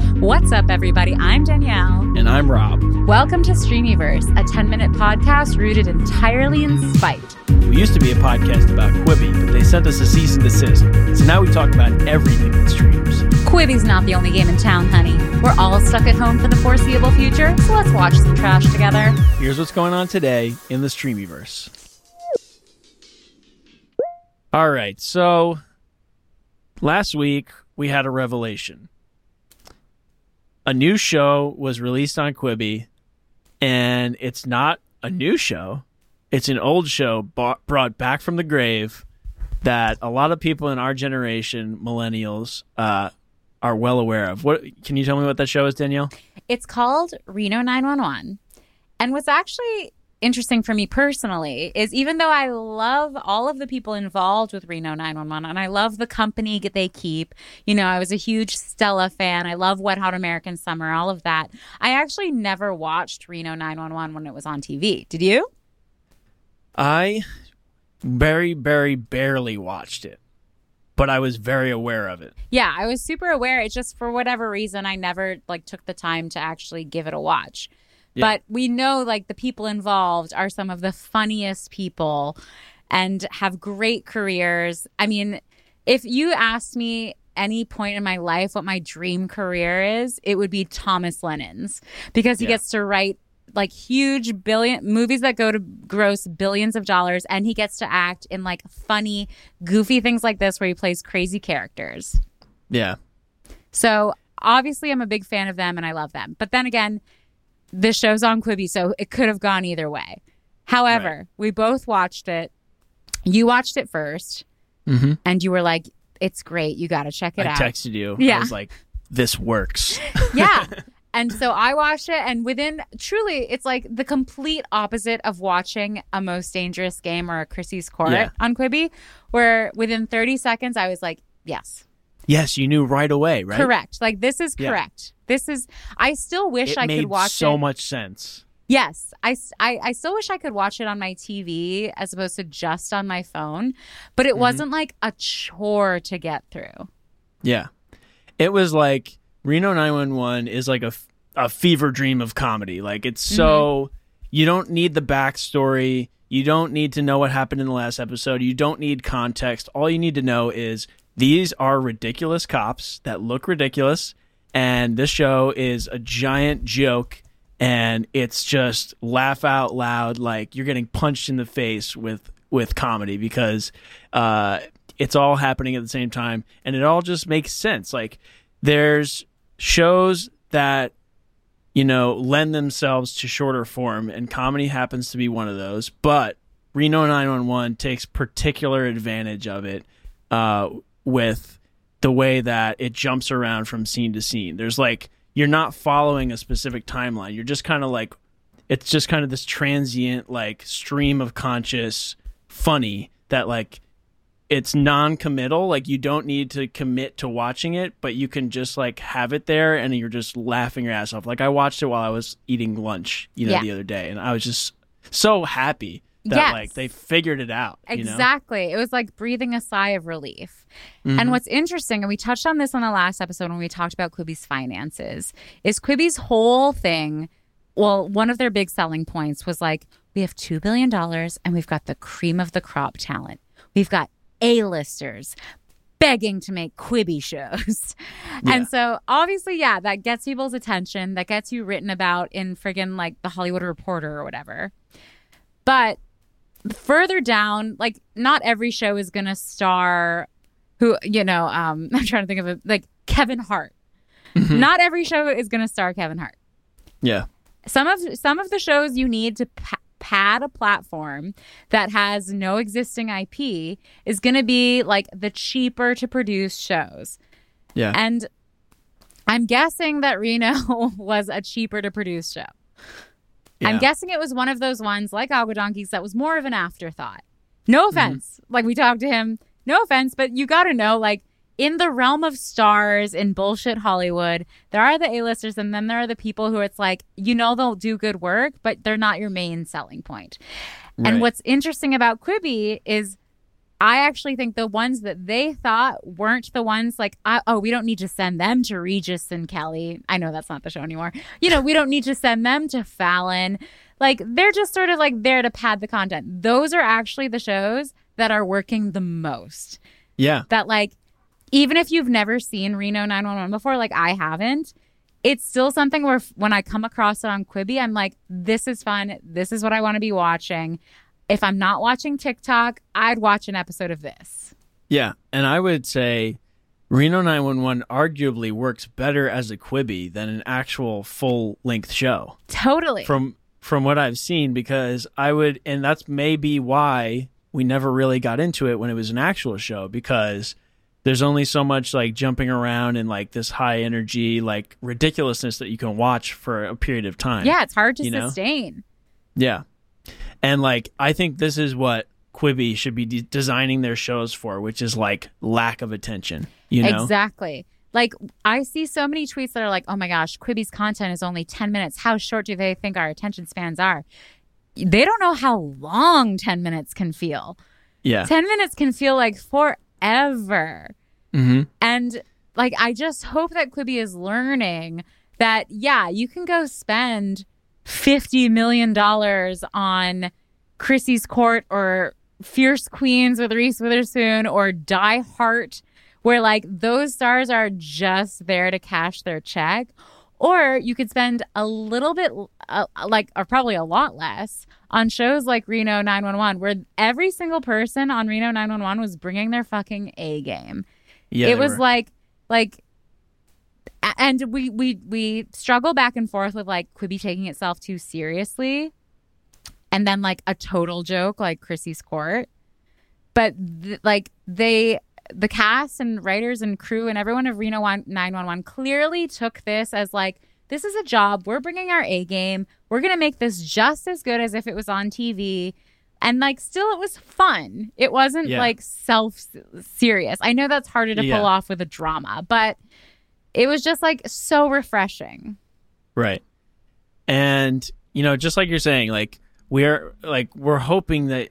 What's up, everybody? I'm Danielle. And I'm Rob. Welcome to Streamyverse, a 10 minute podcast rooted entirely in spite. We used to be a podcast about Quibi, but they sent us a cease and desist. So now we talk about everything that streams. Quibi's not the only game in town, honey. We're all stuck at home for the foreseeable future, so let's watch some trash together. Here's what's going on today in the Streamyverse. All right, so last week we had a revelation. A new show was released on Quibi, and it's not a new show. It's an old show bought, brought back from the grave that a lot of people in our generation, millennials, uh, are well aware of. What can you tell me what that show is, Danielle? It's called Reno 911. And what's actually interesting for me personally is even though I love all of the people involved with Reno 911 and I love the company they keep, you know, I was a huge Stella fan. I love Wet Hot American Summer, all of that. I actually never watched Reno 911 when it was on TV. Did you? I very, very barely watched it, but I was very aware of it. Yeah, I was super aware. It's just for whatever reason, I never like took the time to actually give it a watch. Yeah. But we know like the people involved are some of the funniest people and have great careers. I mean, if you asked me any point in my life what my dream career is, it would be Thomas Lennon's because he yeah. gets to write like huge billion movies that go to gross billions of dollars and he gets to act in like funny, goofy things like this where he plays crazy characters. Yeah. So, obviously I'm a big fan of them and I love them. But then again, the show's on Quibi, so it could have gone either way. However, right. we both watched it. You watched it 1st mm-hmm. and you were like, "It's great. You got to check it I out." I texted you. Yeah, I was like, "This works." yeah. And so I watched it, and within truly, it's like the complete opposite of watching a Most Dangerous Game or a Chrissy's Court yeah. on Quibi, where within 30 seconds, I was like, yes. Yes, you knew right away, right? Correct. Like, this is correct. Yeah. This is, I still wish it I could watch so it. much sense. Yes, I, I, I, still wish I could watch it on my TV as opposed to just on my phone, but it mm-hmm. wasn't like a chore to get through. Yeah. It was like Reno 911 is like a, a fever dream of comedy. Like it's so mm-hmm. you don't need the backstory. You don't need to know what happened in the last episode. You don't need context. All you need to know is these are ridiculous cops that look ridiculous and this show is a giant joke and it's just laugh out loud like you're getting punched in the face with with comedy because uh, it's all happening at the same time and it all just makes sense. Like there's shows that you know lend themselves to shorter form and comedy happens to be one of those but reno 911 takes particular advantage of it uh, with the way that it jumps around from scene to scene. There's like you're not following a specific timeline. You're just kind of like it's just kind of this transient like stream of conscious funny that like it's non-committal. Like you don't need to commit to watching it but you can just like have it there and you're just laughing your ass off. Like i watched it while i was eating lunch you know yeah. the other day and i was just so happy that yes. like they figured it out exactly know? it was like breathing a sigh of relief mm-hmm. and what's interesting and we touched on this on the last episode when we talked about quibi's finances is quibi's whole thing well one of their big selling points was like we have $2 billion and we've got the cream of the crop talent we've got a-listers begging to make Quibi shows. Yeah. And so obviously, yeah, that gets people's attention. That gets you written about in friggin' like the Hollywood Reporter or whatever. But further down, like not every show is gonna star who, you know, um, I'm trying to think of it like Kevin Hart. Mm-hmm. Not every show is gonna star Kevin Hart. Yeah. Some of some of the shows you need to pa- pad a platform that has no existing IP is going to be like the cheaper to produce shows. Yeah. And I'm guessing that Reno was a cheaper to produce show. Yeah. I'm guessing it was one of those ones like Agua Donkeys that was more of an afterthought. No mm-hmm. offense. Mm-hmm. Like we talked to him, no offense, but you got to know like in the realm of stars in bullshit Hollywood, there are the A-listers and then there are the people who it's like, you know, they'll do good work, but they're not your main selling point. Right. And what's interesting about Quibi is I actually think the ones that they thought weren't the ones like, I, oh, we don't need to send them to Regis and Kelly. I know that's not the show anymore. You know, we don't need to send them to Fallon. Like, they're just sort of like there to pad the content. Those are actually the shows that are working the most. Yeah. That, like, even if you've never seen Reno 911 before, like I haven't, it's still something where f- when I come across it on Quibi, I'm like, this is fun. This is what I want to be watching if I'm not watching TikTok, I'd watch an episode of this. Yeah, and I would say Reno 911 arguably works better as a Quibi than an actual full-length show. Totally. From from what I've seen because I would and that's maybe why we never really got into it when it was an actual show because there's only so much like jumping around and like this high energy like ridiculousness that you can watch for a period of time. Yeah, it's hard to you know? sustain. Yeah. And like I think this is what Quibi should be de- designing their shows for, which is like lack of attention. You know exactly. Like I see so many tweets that are like, "Oh my gosh, Quibi's content is only ten minutes. How short do they think our attention spans are?" They don't know how long ten minutes can feel. Yeah, ten minutes can feel like forever. Mm-hmm. And like, I just hope that Quibi is learning that yeah, you can go spend fifty million dollars on Chrissy's Court or Fierce Queens with Reese Witherspoon or Die Hart, where like those stars are just there to cash their check. Or you could spend a little bit, uh, like, or probably a lot less on shows like Reno 911, where every single person on Reno 911 was bringing their fucking A game. Yeah, it was were. like, like and we we we struggle back and forth with like Quibi taking itself too seriously, and then like a total joke like Chrissy's Court, but th- like they the cast and writers and crew and everyone of Reno 911 clearly took this as like this is a job we're bringing our A game we're gonna make this just as good as if it was on TV. And like, still, it was fun. It wasn't Yeah. like self serious. I know that's harder to Yeah. pull off with a drama, but it was just like so refreshing. Right. And you know, just like you're saying, like we're like we're hoping that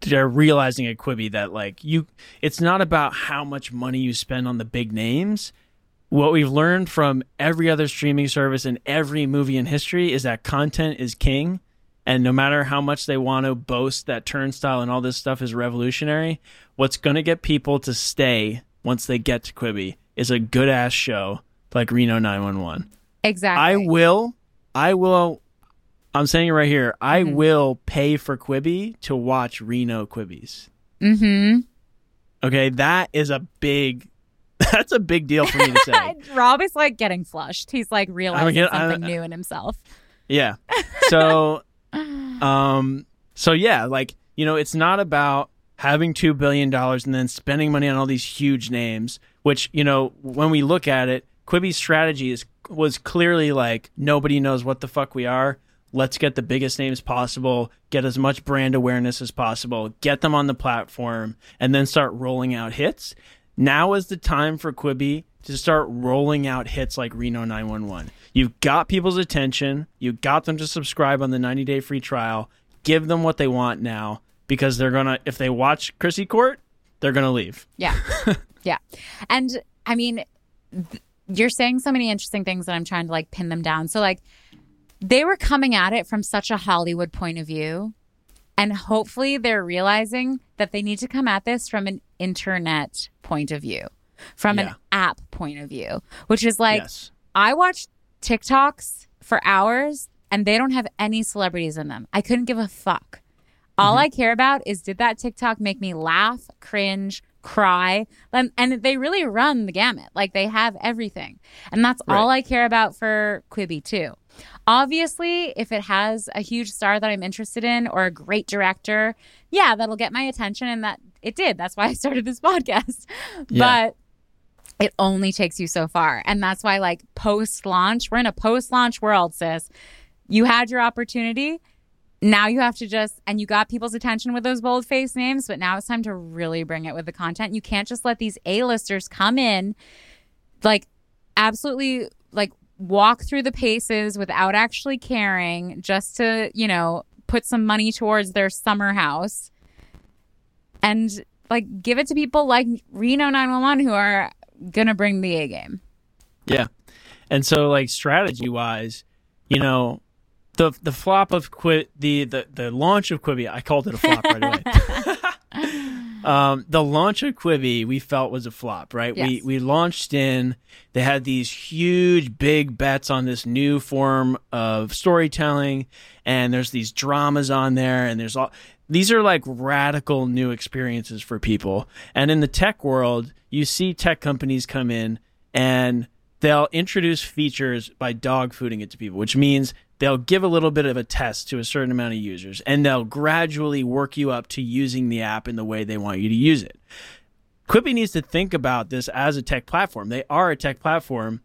they're realizing at Quibi that like you it's not about how much money you spend on the big names. What we've learned from every other streaming service and every movie in history is that content is king. And no matter how much they want to boast that Turnstyle and all this stuff is revolutionary, what's going to get people to stay once they get to Quibi is a good ass show like Reno 911. Exactly. I will. I will. I'm saying it right here. I Mhm. will pay for Quibi to watch Reno Quibis. Mm-hmm. Okay, that is a big. That's a big deal for me to say. Rob is like getting flushed. He's like realizing get- something new in himself. yeah. So, um, so yeah, like you know, it's not about having two billion dollars and then spending money on all these huge names. Which you know, when we look at it, Quibi's strategy is was clearly like nobody knows what the fuck we are. Let's get the biggest names possible, get as much brand awareness as possible, get them on the platform, and then start rolling out hits. Now is the time for Quibi to start rolling out hits like Reno 911. You've got people's attention. You got them to subscribe on the 90 day free trial. Give them what they want now because they're going to, if they watch Chrissy Court, they're going to leave. Yeah. yeah. And I mean, th- you're saying so many interesting things that I'm trying to like pin them down. So, like, they were coming at it from such a Hollywood point of view. And hopefully they're realizing that they need to come at this from an internet point of view, from Yeah. an app point of view, which is like, yes. I watch TikToks for hours and they don't have any celebrities in them. I couldn't give a fuck. All mm-hmm. I care about is did that TikTok make me laugh, cringe, cry? And, and they really run the gamut. Like they have everything. And that's all I care about for Quibi too. Obviously, if it has a huge star that I'm interested in or a great director, yeah, that'll get my attention and that it did. That's why I started this podcast. Yeah. But it only takes you so far. And that's why, like, post launch, we're in a post launch world, sis. You had your opportunity. Now you have to just, and you got people's attention with those bold face names, but now it's time to really bring it with the content. You can't just let these A-listers come in, like, absolutely, like, walk through the paces without actually caring, just to, you know, put some money towards their summer house and like give it to people like Reno 911 who are gonna bring the A game. Yeah. And so like strategy wise, you know, the the flop of quit the, the the launch of Quibi, I called it a flop right away. um, the launch of Quibi we felt was a flop, right? Yes. We we launched in, they had these huge big bets on this new form of storytelling, and there's these dramas on there, and there's all these are like radical new experiences for people. And in the tech world, you see tech companies come in and they'll introduce features by dog fooding it to people, which means they'll give a little bit of a test to a certain amount of users and they'll gradually work you up to using the app in the way they want you to use it. Quibi needs to think about this as a tech platform. They are a tech platform.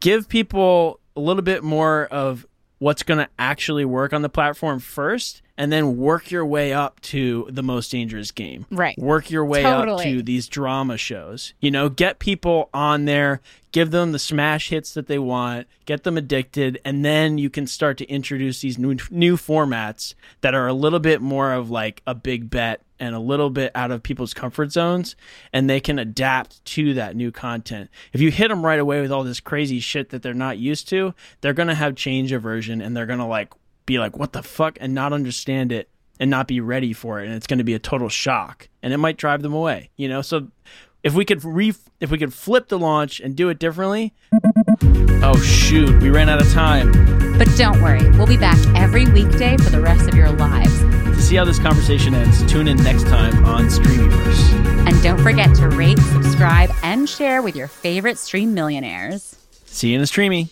Give people a little bit more of what's going to actually work on the platform first and then work your way up to the most dangerous game. Right. Work your way Totally. up to these drama shows. You know, get people on there, give them the smash hits that they want, get them addicted, and then you can start to introduce these new new formats that are a little bit more of like a big bet and a little bit out of people's comfort zones and they can adapt to that new content. If you hit them right away with all this crazy shit that they're not used to, they're going to have change aversion and they're going to like be like what the fuck and not understand it and not be ready for it and it's going to be a total shock and it might drive them away, you know? So if we could re if we could flip the launch and do it differently, oh shoot, we ran out of time. But don't worry, we'll be back every weekday for the rest of your lives. To see how this conversation ends, tune in next time on Streamyverse. And don't forget to rate, subscribe, and share with your favorite stream millionaires. See you in the streamy.